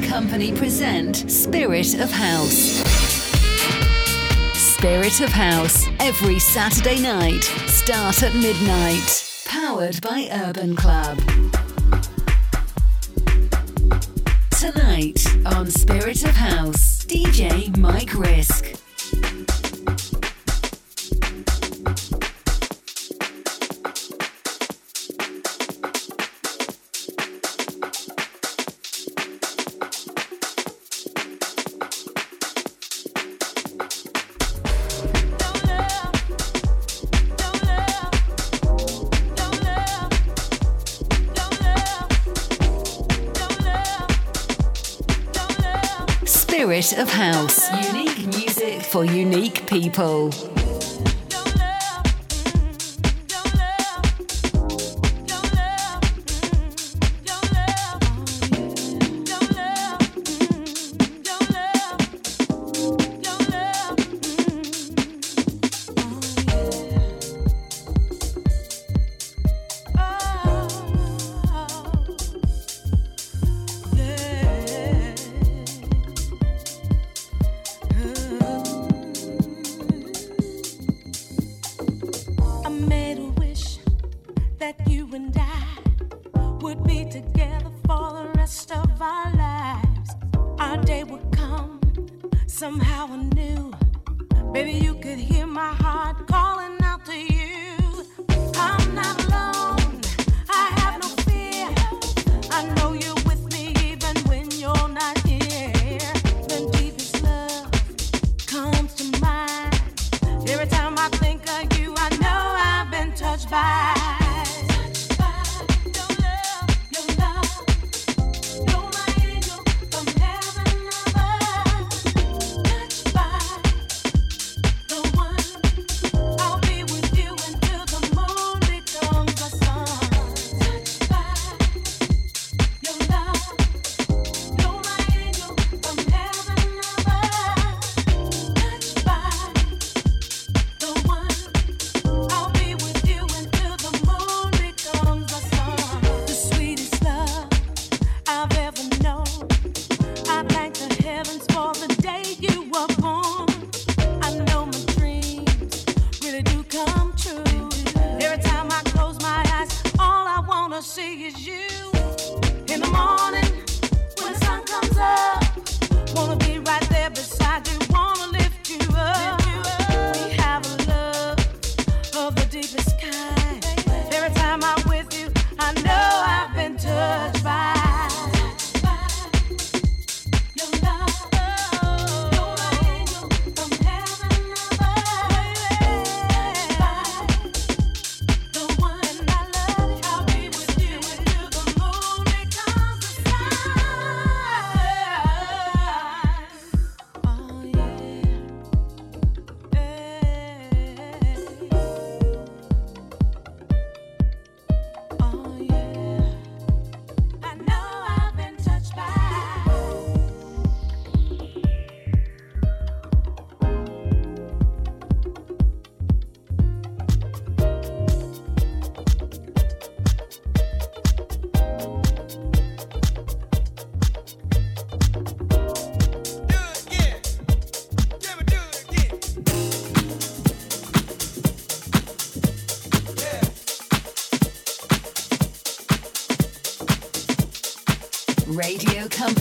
Company present Spirit of House. Spirit of House, every Saturday night, start at midnight. Powered by Urban Club. Tonight on Spirit of House, DJ Mike Risk. Unique people.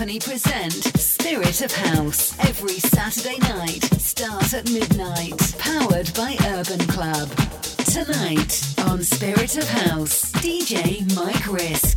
Company present Spirit of House every Saturday night, start at midnight, powered by Urban Club. Tonight on Spirit of House, DJ Mike Risk.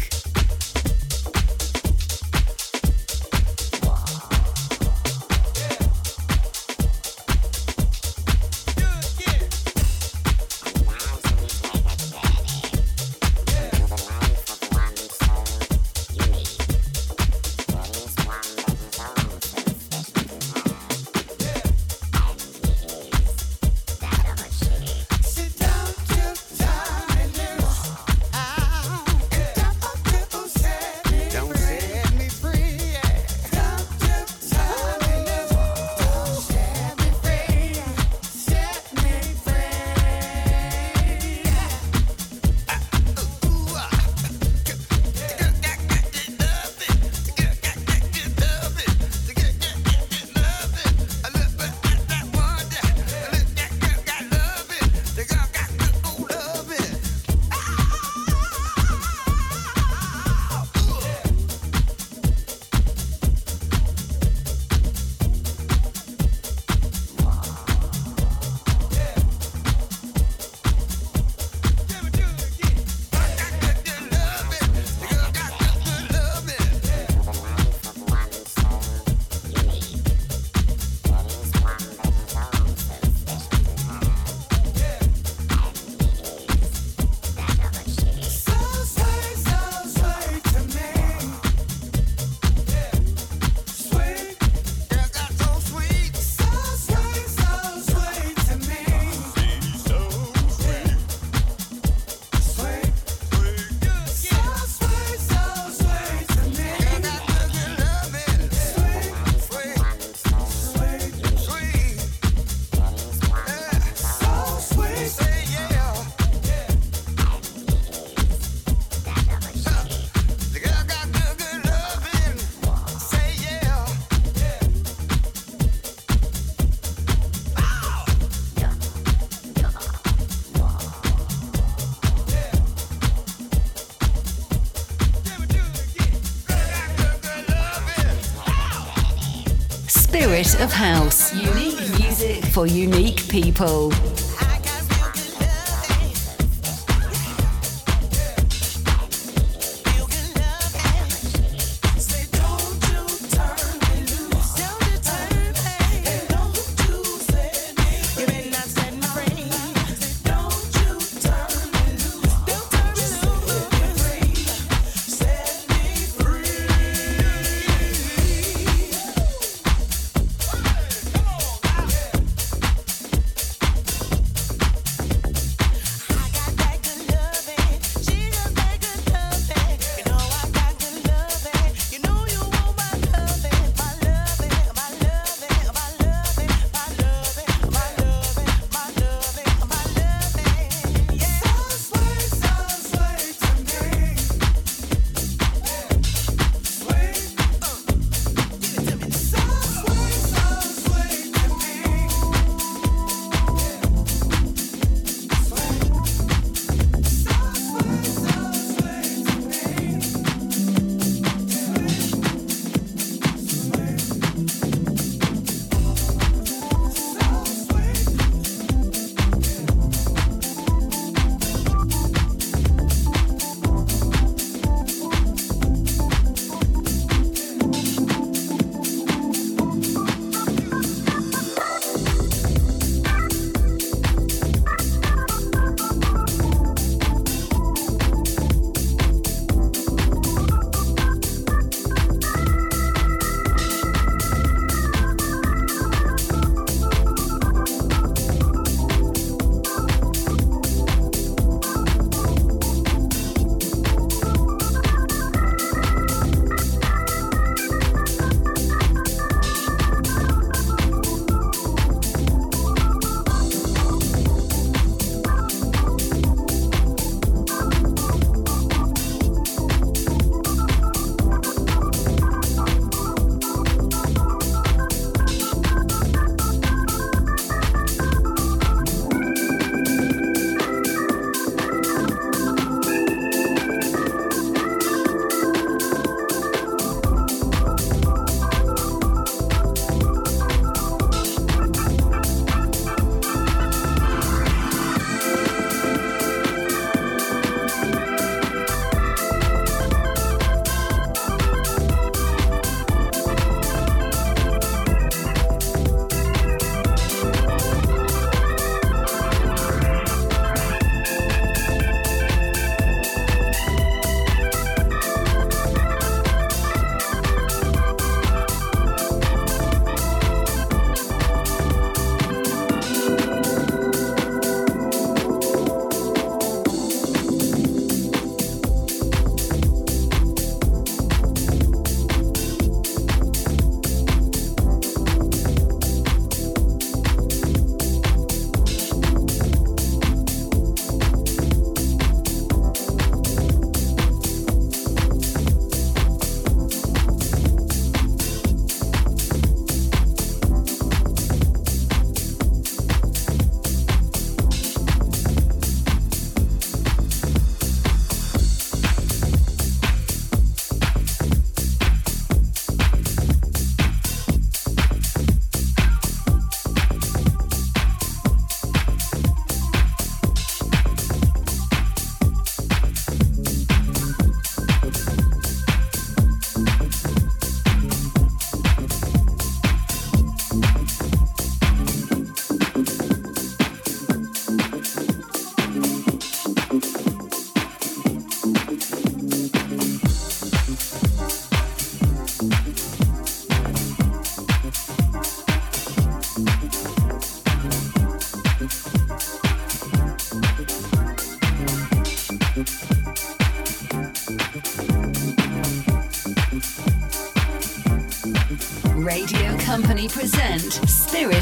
Of House. Unique music for unique people.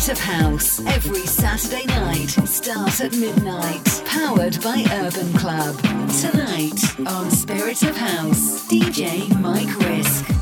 Of House every Saturday night. Start at midnight. Powered by Urban Club. Tonight on Spirit of House, DJ Mike Risk.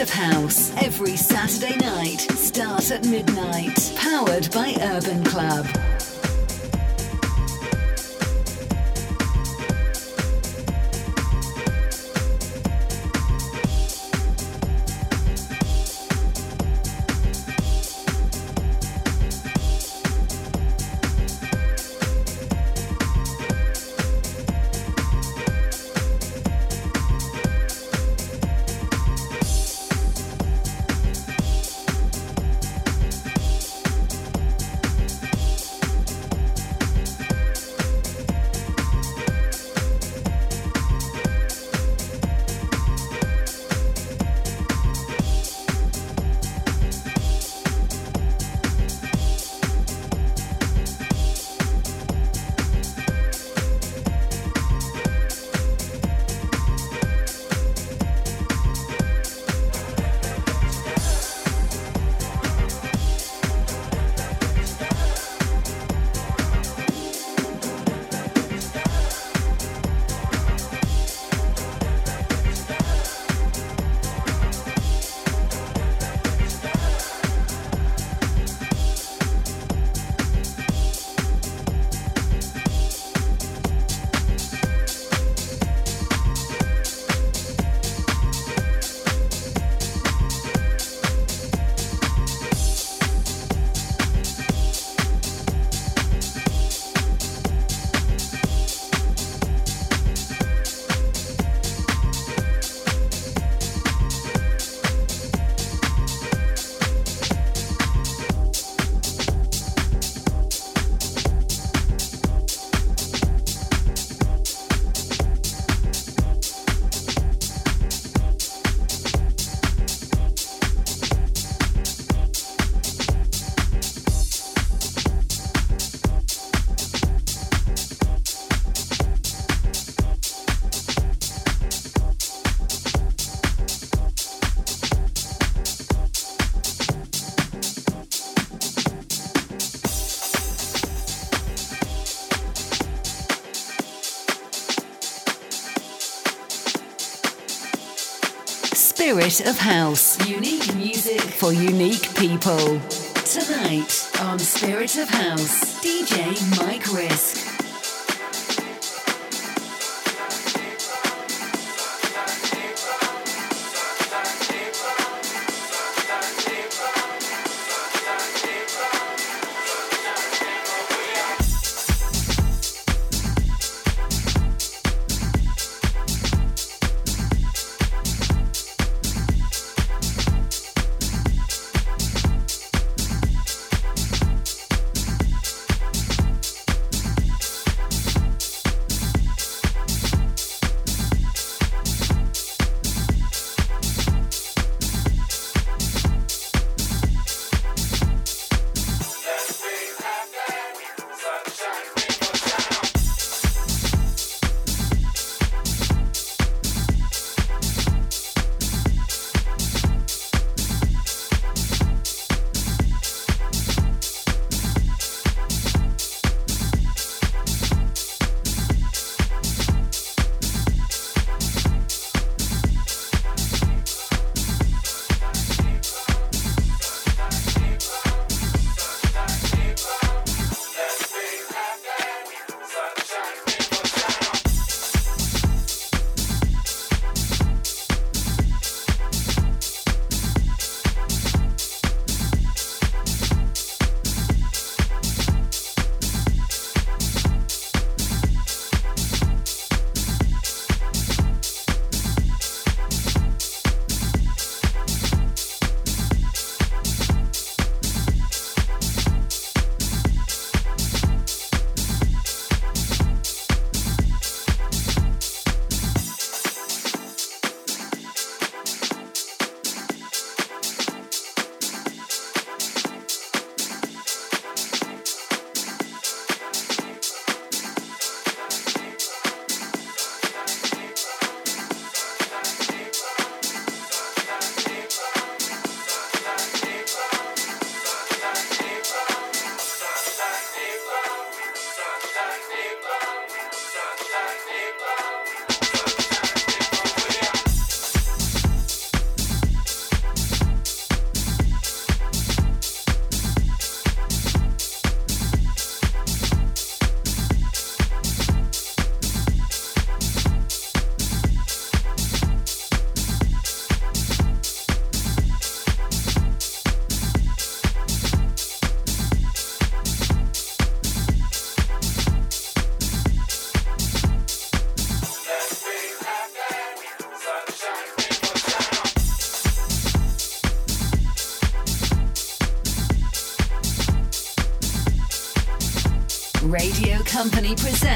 Of House Of House. Unique music for unique people. Tonight on Spirit of House, DJ Mike Risk.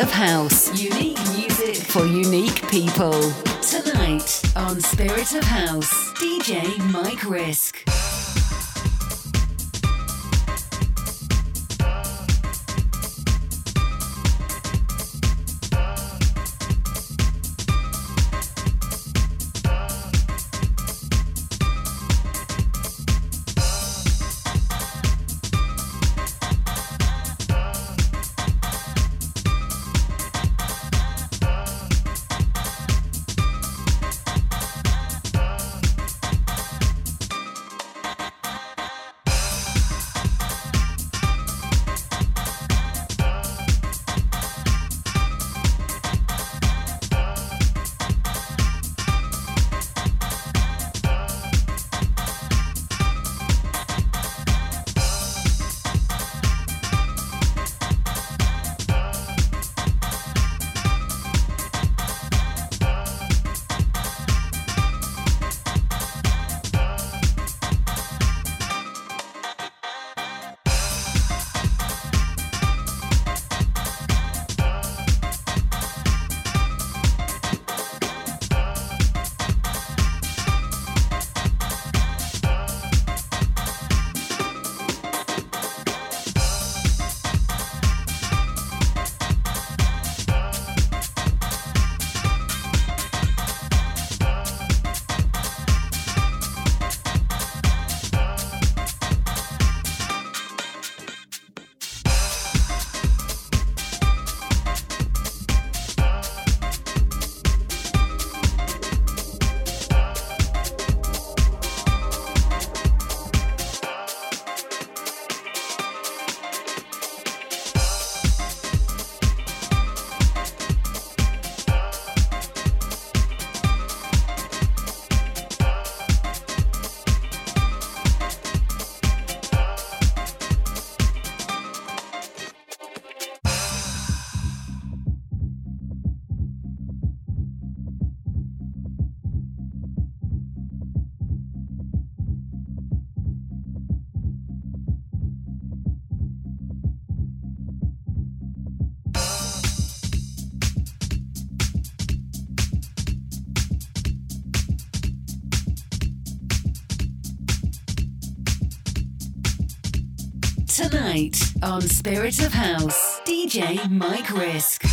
Of House. Unique music for unique people. Tonight on Spirit of House, DJ Mike Risk. Tonight on Spirit of House, DJ Mike Risk.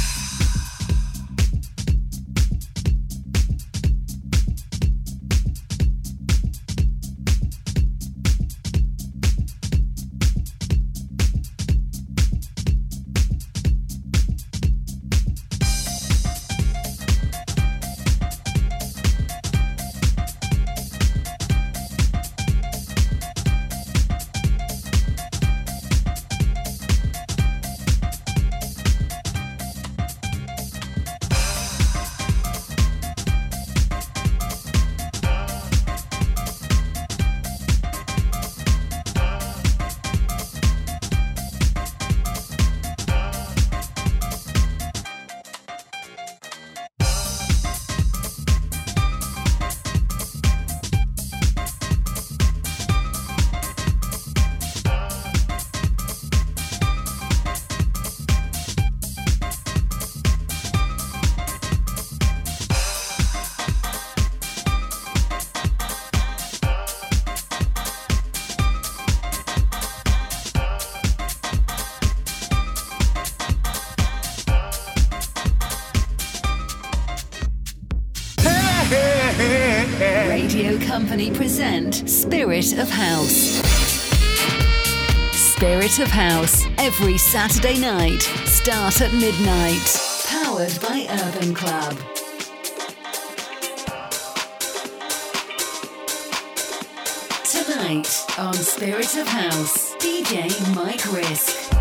Every Saturday night, start at midnight. Powered by Urban Club. Tonight on Spirit of House, DJ Mike Risk.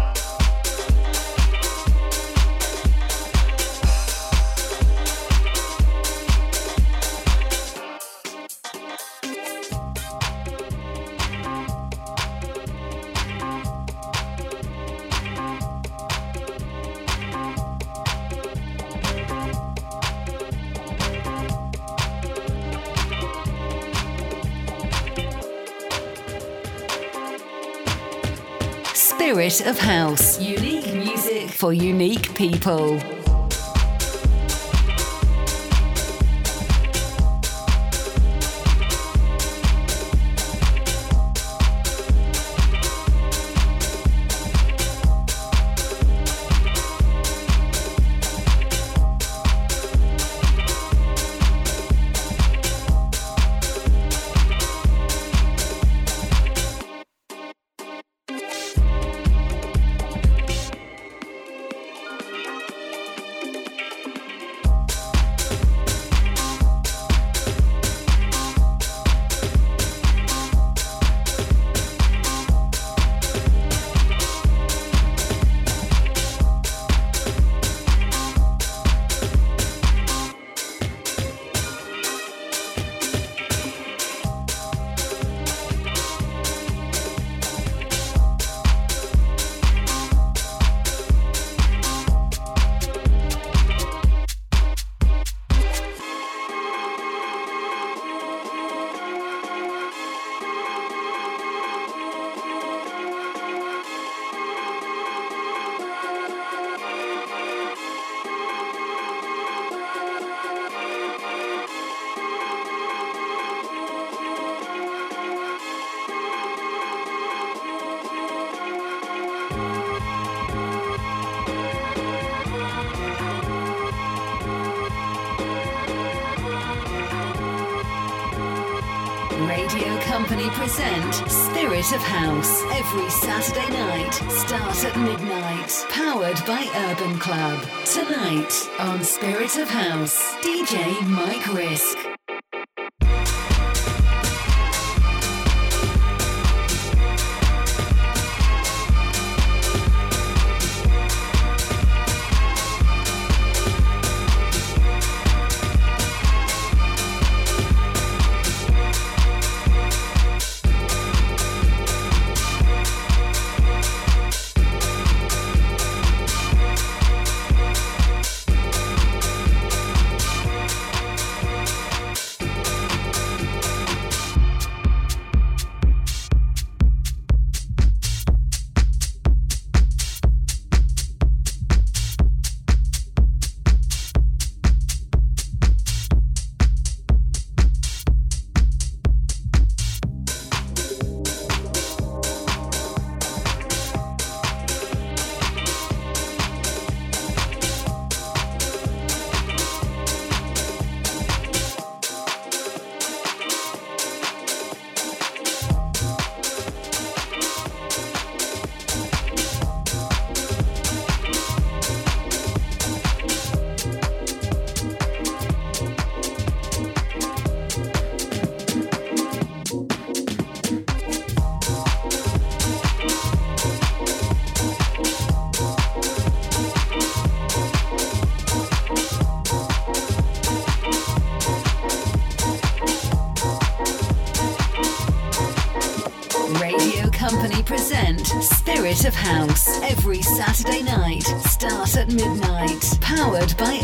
Of House. Unique music for unique people. Present Spirit of House every Saturday night, start at midnight. Powered by Urban Club. Tonight on Spirit of House, DJ Mike Risk. Of House every Saturday night, start at midnight. Powered by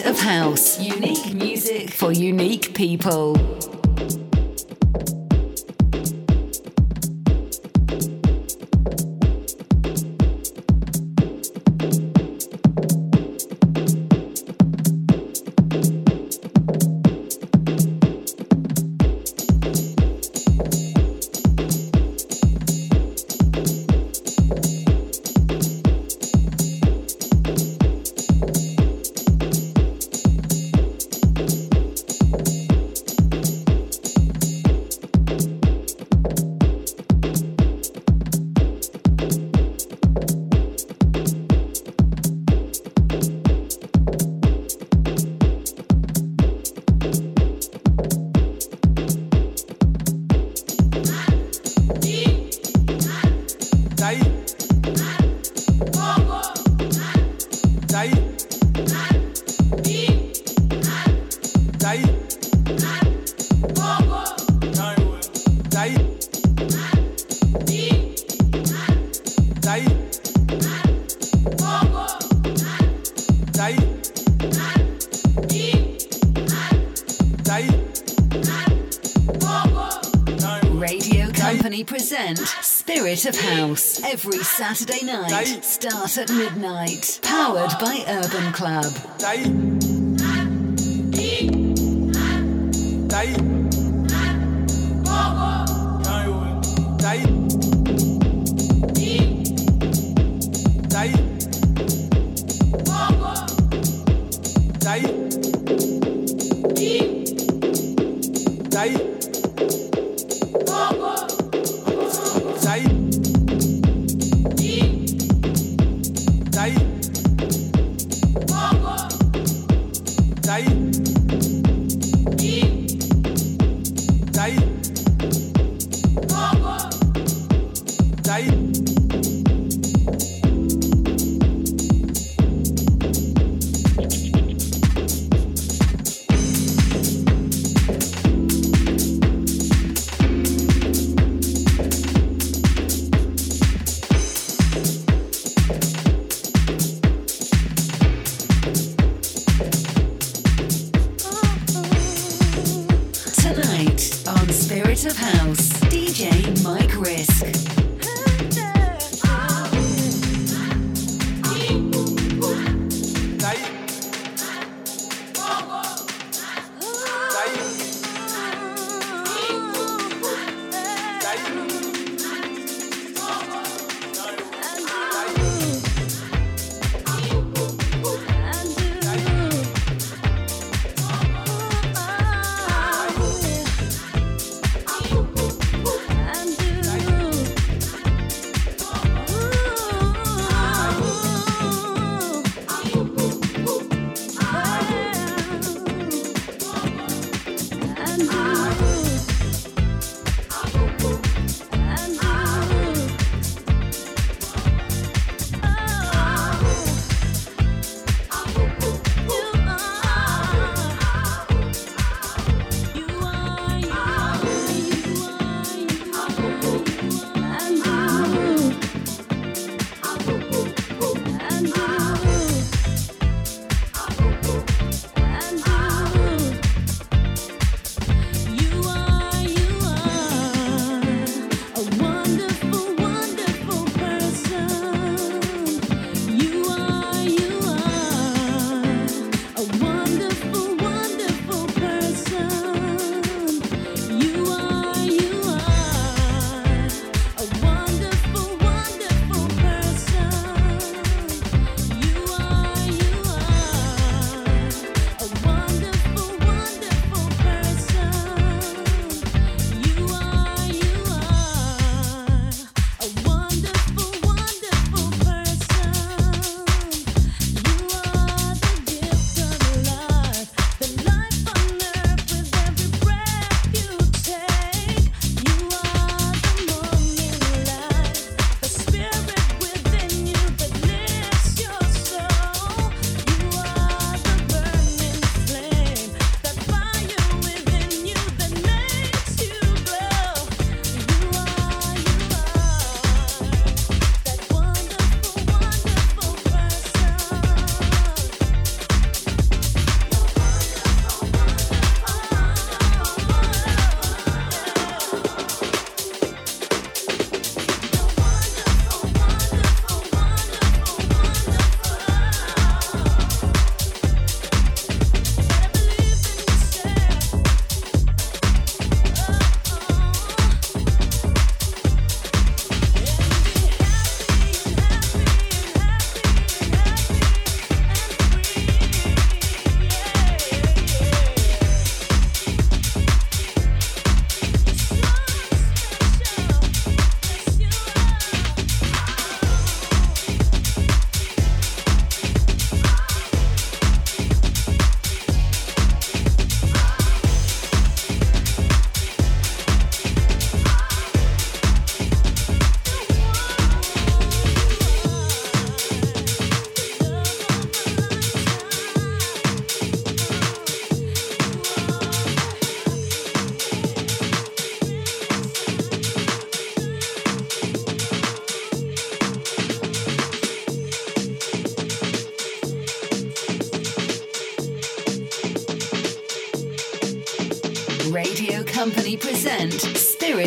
of House. Unique music for unique people. At midnight. Powered by Urban Club.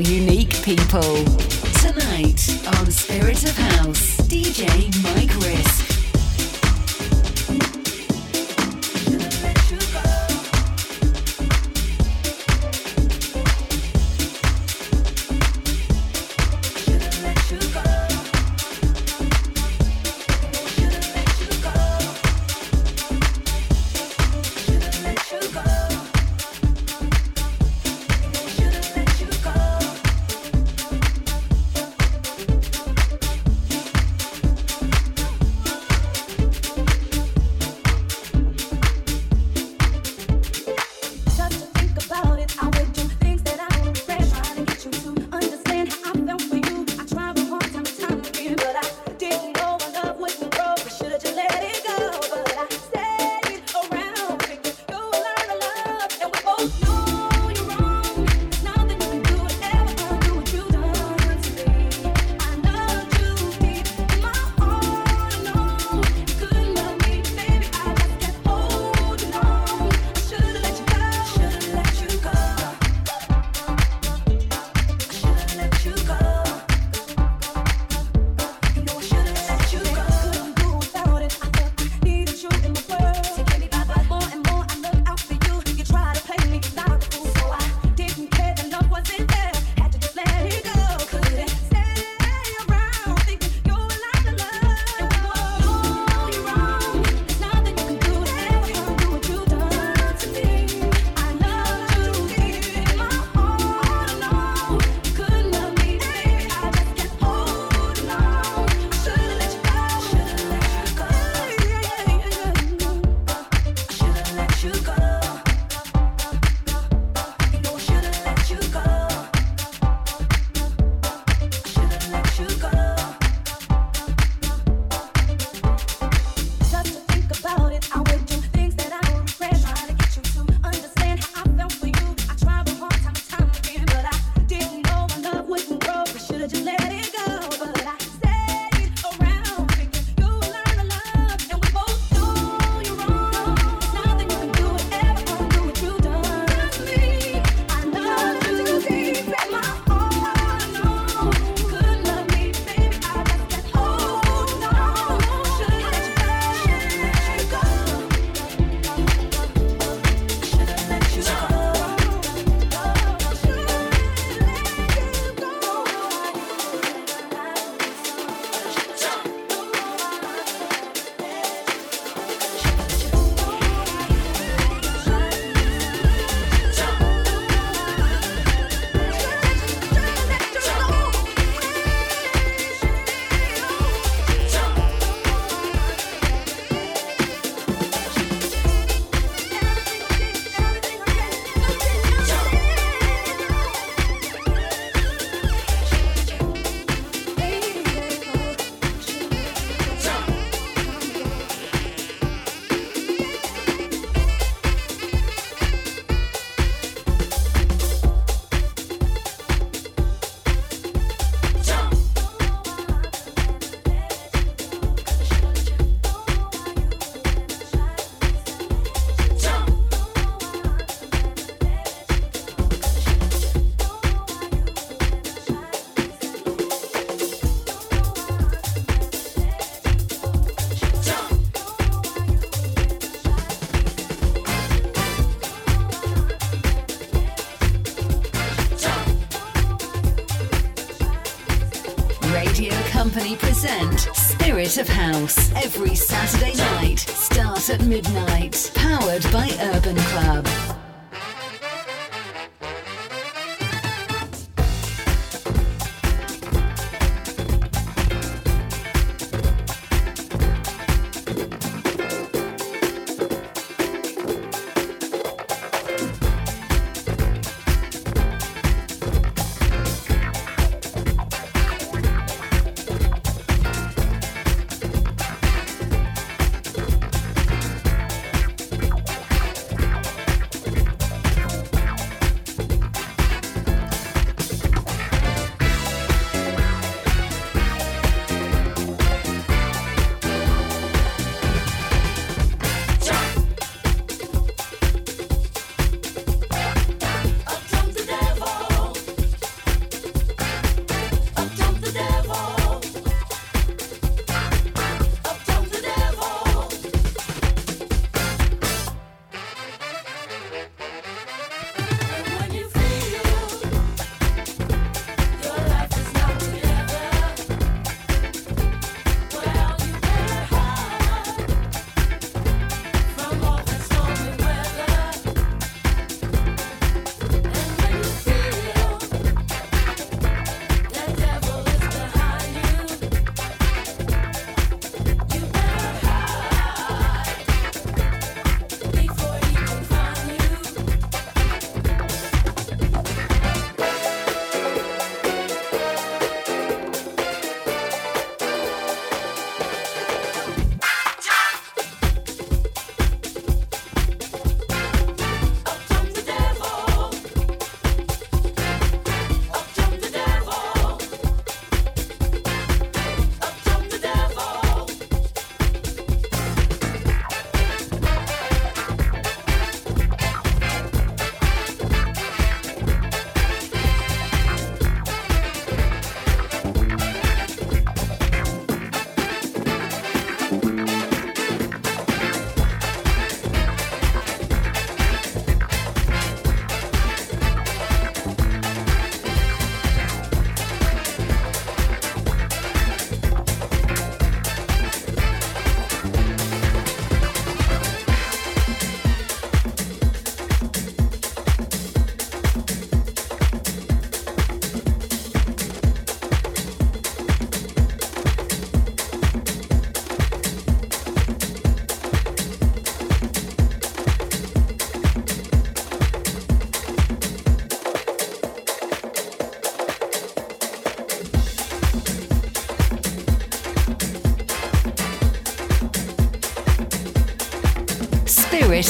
Unique people. Tonight on Spirit of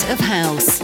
of House.